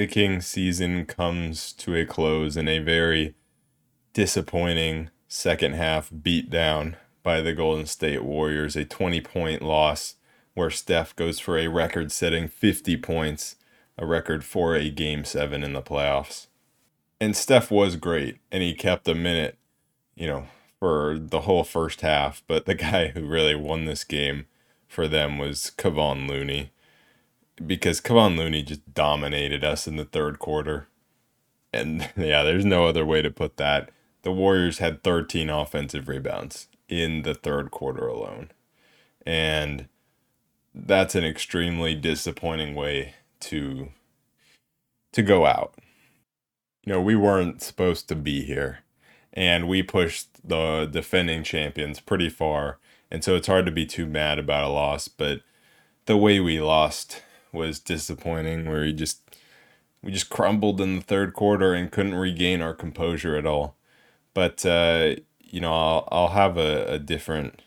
the King season comes to a close in a very disappointing second half beatdown by the Golden State Warriors, a 20 point loss where Steph goes for a record setting 50 points, a record for a game seven in the playoffs. And Steph was great, and he kept a minute, you know, for the whole first half. But the guy who really won this game for them was Kevon Looney because Kevon Looney just dominated us in the third quarter. And yeah, there's no other way to put that. The Warriors had 13 offensive rebounds in the third quarter alone. And that's an extremely disappointing way to to go out. You know, we weren't supposed to be here and we pushed the defending champions pretty far. And so it's hard to be too mad about a loss, but the way we lost was disappointing where we just we just crumbled in the third quarter and couldn't regain our composure at all. But uh, you know, I'll I'll have a, a different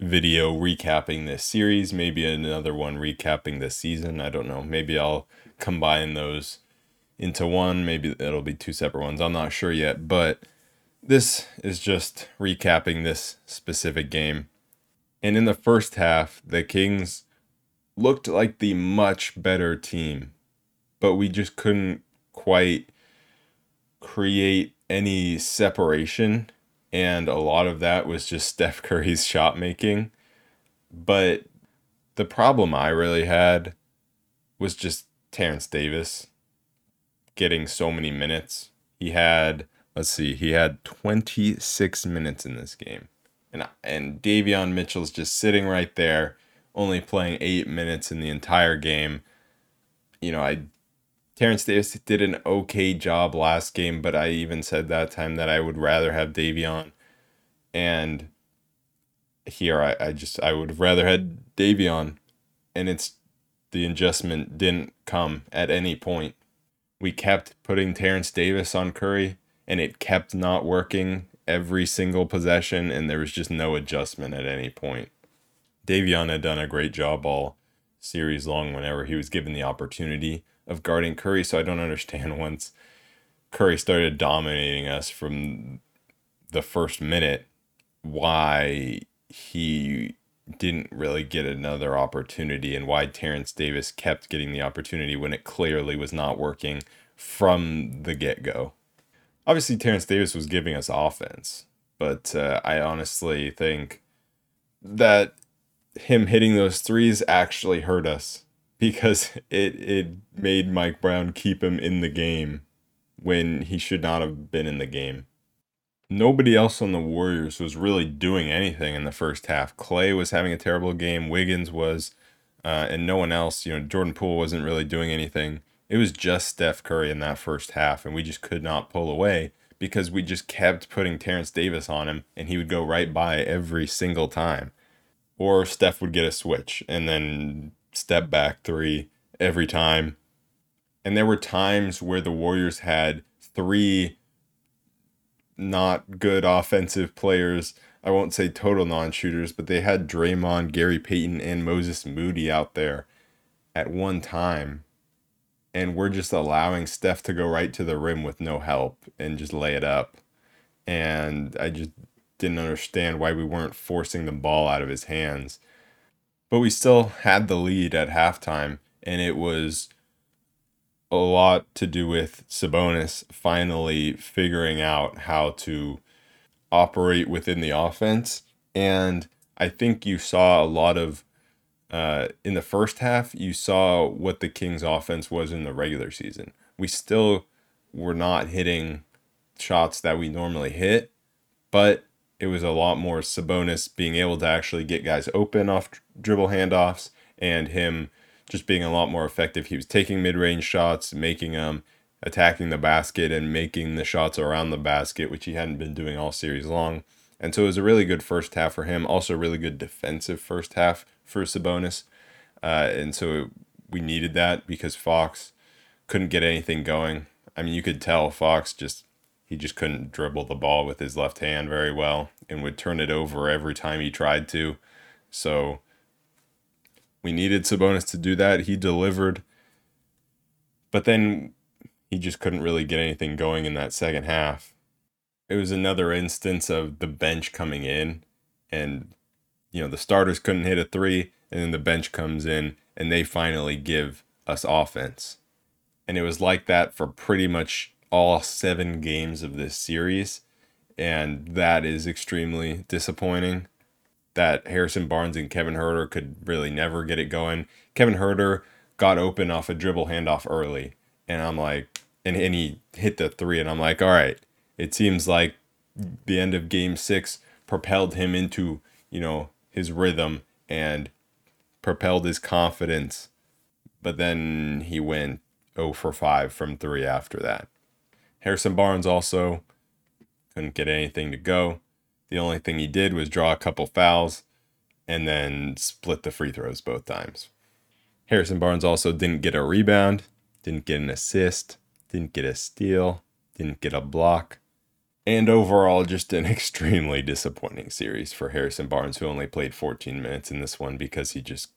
video recapping this series, maybe another one recapping this season. I don't know. Maybe I'll combine those into one. Maybe it'll be two separate ones. I'm not sure yet, but this is just recapping this specific game. And in the first half, the Kings looked like the much better team, but we just couldn't quite create any separation. And a lot of that was just Steph Curry's shot making. But the problem I really had was just Terence Davis getting so many minutes. He had, let's see, he had 26 minutes in this game. And, and Davion Mitchell's just sitting right there only playing eight minutes in the entire game. You know, I Terence Davis did an okay job last game, but I even said that time that I would rather have Davion. And here I, I just I would have rather had Davion. And it's the adjustment didn't come at any point. We kept putting Terence Davis on Curry and it kept not working every single possession and there was just no adjustment at any point. Davion had done a great job all series long whenever he was given the opportunity of guarding Curry. So I don't understand once Curry started dominating us from the first minute why he didn't really get another opportunity and why Terence Davis kept getting the opportunity when it clearly was not working from the get go. Obviously, Terence Davis was giving us offense, but uh, I honestly think that him hitting those threes actually hurt us because it it made Mike Brown keep him in the game when he should not have been in the game. Nobody else on the Warriors was really doing anything in the first half. Klay was having a terrible game. Wiggins was, uh, and no one else. You know, Jordan Poole wasn't really doing anything. It was just Steph Curry in that first half, and we just could not pull away because we just kept putting Terence Davis on him, and he would go right by every single time or Steph would get a switch and then step back three every time. And there were times where the Warriors had three not good offensive players. I won't say total non shooters, but they had Draymond, Gary Payton, and Moses Moody out there at one time. And we're just allowing Steph to go right to the rim with no help and just lay it up. And I just didn't understand why we weren't forcing the ball out of his hands. But we still had the lead at halftime, and it was a lot to do with Sabonis finally figuring out how to operate within the offense. And I think you saw a lot of, uh, in the first half, you saw what the Kings' offense was in the regular season. We still were not hitting shots that we normally hit, but it was a lot more Sabonis being able to actually get guys open off dribble handoffs and him just being a lot more effective. He was taking mid range shots, making them, attacking the basket, and making the shots around the basket, which he hadn't been doing all series long. And so it was a really good first half for him. Also, a really good defensive first half for Sabonis. Uh, and so we needed that because Fox couldn't get anything going. I mean, you could tell Fox just he just couldn't dribble the ball with his left hand very well and would turn it over every time he tried to. So we needed Sabonis to do that. He delivered. But then he just couldn't really get anything going in that second half. It was another instance of the bench coming in and you know the starters couldn't hit a 3 and then the bench comes in and they finally give us offense. And it was like that for pretty much all 7 games of this series and that is extremely disappointing that Harrison Barnes and Kevin Huerter could really never get it going. Kevin Huerter got open off a dribble handoff early, and I'm like, and, and he hit the three, and I'm like, all right, it seems like the end of game six propelled him into, you know, his rhythm and propelled his confidence. But then he went 0 for 5 from three after that. Harrison Barnes also couldn't get anything to go. The only thing he did was draw a couple fouls and then split the free throws both times. Harrison Barnes also didn't get a rebound, didn't get an assist, didn't get a steal, didn't get a block. And overall, just an extremely disappointing series for Harrison Barnes, who only played 14 minutes in this one because he just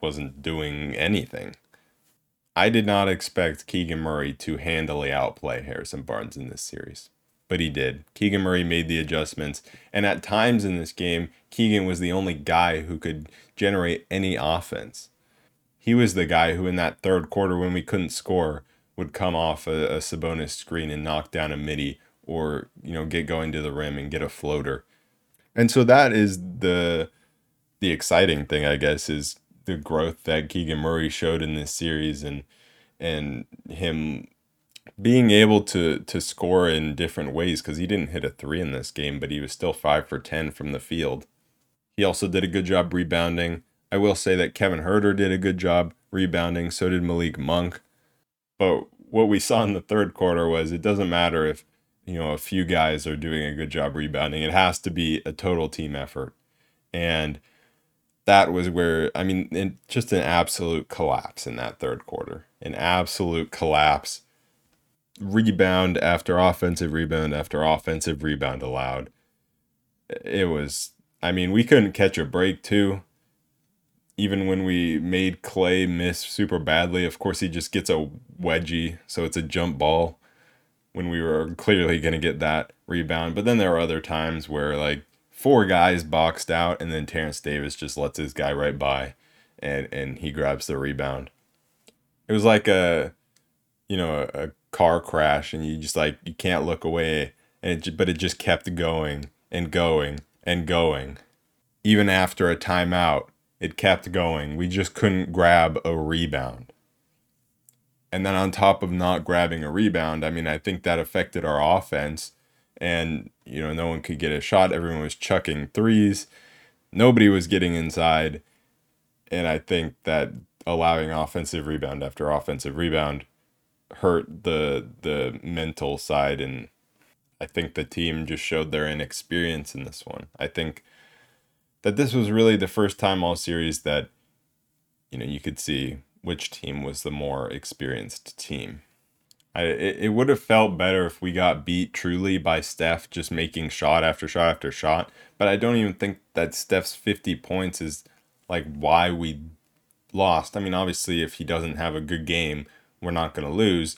wasn't doing anything. I did not expect Keegan Murray to handily outplay Harrison Barnes in this series but he did. Keegan Murray made the adjustments. And at times in this game, Keegan was the only guy who could generate any offense. He was the guy who, in that third quarter, when we couldn't score, would come off a, a Sabonis screen and knock down a midi or, you know, get going to the rim and get a floater. And so that is the the exciting thing, I guess, is the growth that Keegan Murray showed in this series and and him being able to to score in different ways because he didn't hit a three in this game, but he was still five for ten from the field. He also did a good job rebounding. I will say that Kevin Huerter did a good job rebounding. So did Malik Monk. But what we saw in the third quarter was it doesn't matter if you know a few guys are doing a good job rebounding. It has to be a total team effort, and that was where I mean, just an absolute collapse in that third quarter. An absolute collapse rebound after offensive rebound after offensive rebound allowed. It was, I mean, we couldn't catch a break too. Even when we made Klay miss super badly, of course, he just gets a wedgie, so it's a jump ball when we were clearly going to get that rebound. But then there were other times where, like, four guys boxed out, and then Terence Davis just lets his guy right by and, and he grabs the rebound. It was like a, you know, a, a car crash and you just like you can't look away and it, but it just kept going and going and going. Even after a timeout it kept going. We just couldn't grab a rebound. And then on top of not grabbing a rebound i mean i think that affected our offense and you know no one could get a shot everyone was chucking threes nobody was getting inside and i think that allowing offensive rebound after offensive rebound hurt the the mental side and I think the team just showed their inexperience in this one. I think that this was really the first time all series that you know you could see which team was the more experienced team. I, it, it would have felt better if we got beat truly by Steph just making shot after shot after shot, but I don't even think that Steph's 50 points is like why we lost. I mean, obviously if he doesn't have a good game, we're not going to lose.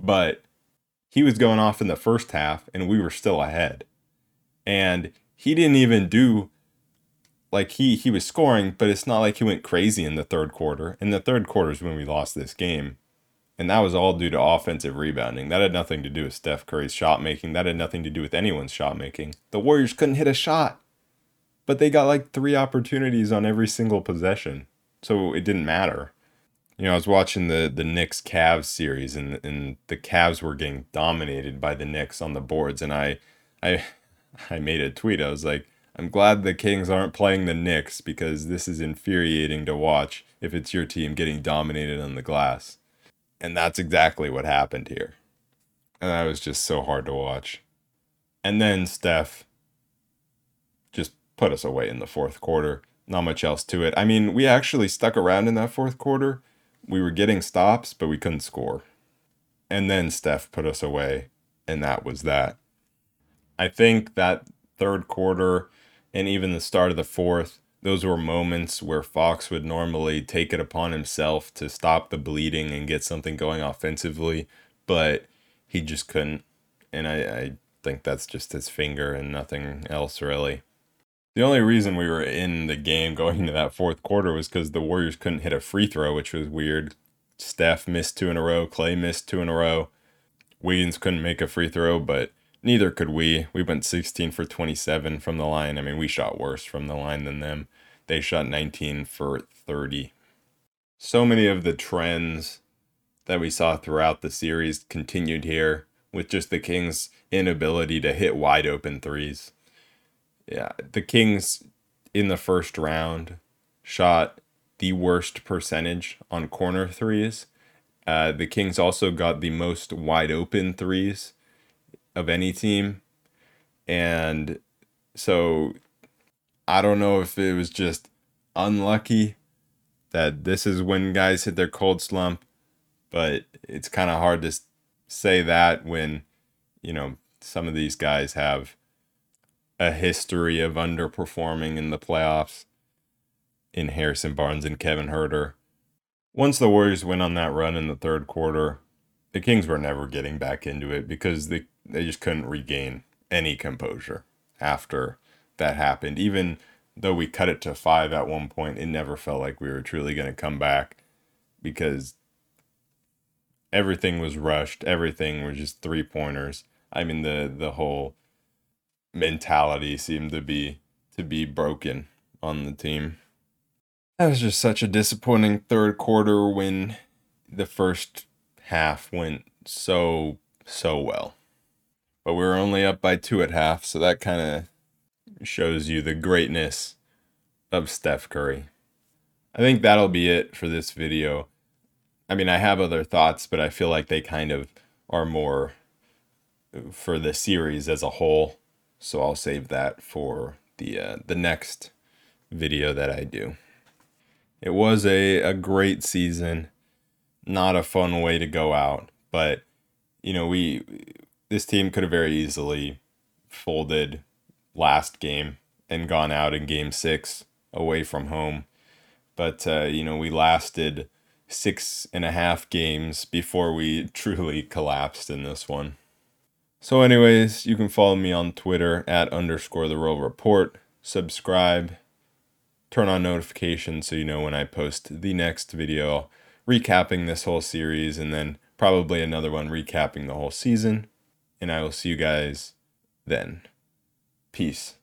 But he was going off in the first half and we were still ahead. And he didn't even do like he he was scoring, but it's not like he went crazy in the third quarter. In the third quarter is when we lost this game. And that was all due to offensive rebounding. That had nothing to do with Steph Curry's shot making. That had nothing to do with anyone's shot making. The Warriors couldn't hit a shot. But they got like three opportunities on every single possession. So it didn't matter you know, I was watching the the Knicks Cavs series, and and the Cavs were getting dominated by the Knicks on the boards, and I, I, I made a tweet. I was like, I'm glad the Kings aren't playing the Knicks because this is infuriating to watch if it's your team getting dominated on the glass, and that's exactly what happened here, and that was just so hard to watch, and then Steph just put us away in the fourth quarter. Not much else to it. I mean, we actually stuck around in that fourth quarter we were getting stops, but we couldn't score. And then Steph put us away, and that was that. I think that third quarter and even the start of the fourth, those were moments where Fox would normally take it upon himself to stop the bleeding and get something going offensively. but he just couldn't. And I, I think that's just his finger and nothing else really. The only reason we were in the game going into that fourth quarter was because the Warriors couldn't hit a free throw, which was weird. Steph missed two in a row, Klay missed two in a row. Wiggins couldn't make a free throw, but neither could we. We went 16 for 27 from the line. I mean, we shot worse from the line than them. They shot 19 for 30. So many of the trends that we saw throughout the series continued here with just the Kings' inability to hit wide open threes. Yeah, the Kings in the first round shot the worst percentage on corner threes. Uh, the Kings also got the most wide open threes of any team. And so I don't know if it was just unlucky that this is when guys hit their cold slump, but it's kind of hard to say that when, you know, some of these guys have a history of underperforming in the playoffs in Harrison Barnes and Kevin Huerter. Once the Warriors went on that run in the third quarter, the Kings were never getting back into it because they they just couldn't regain any composure after that happened. Even though we cut it to five at one point, it never felt like we were truly going to come back because everything was rushed. Everything was just three pointers. I mean the the whole mentality seemed to be to be broken on the team. That was just such a disappointing third quarter when the first half went so so well. But we were only up by 2 at half, so that kind of shows you the greatness of Steph Curry. I think that'll be it for this video. I mean, I have other thoughts, but I feel like they kind of are more for the series as a whole. So I'll save that for the uh, the next video that I do. It was a, a great season. Not a fun way to go out, but you know, we this team could have very easily folded last game and gone out in game 6 away from home. But uh, you know, we lasted six and a half games before we truly collapsed in this one. So, anyways, you can follow me on Twitter at underscore the Royal report. Subscribe, turn on notifications so you know when I post the next video recapping this whole series and then probably another one recapping the whole season. And I will see you guys then. Peace.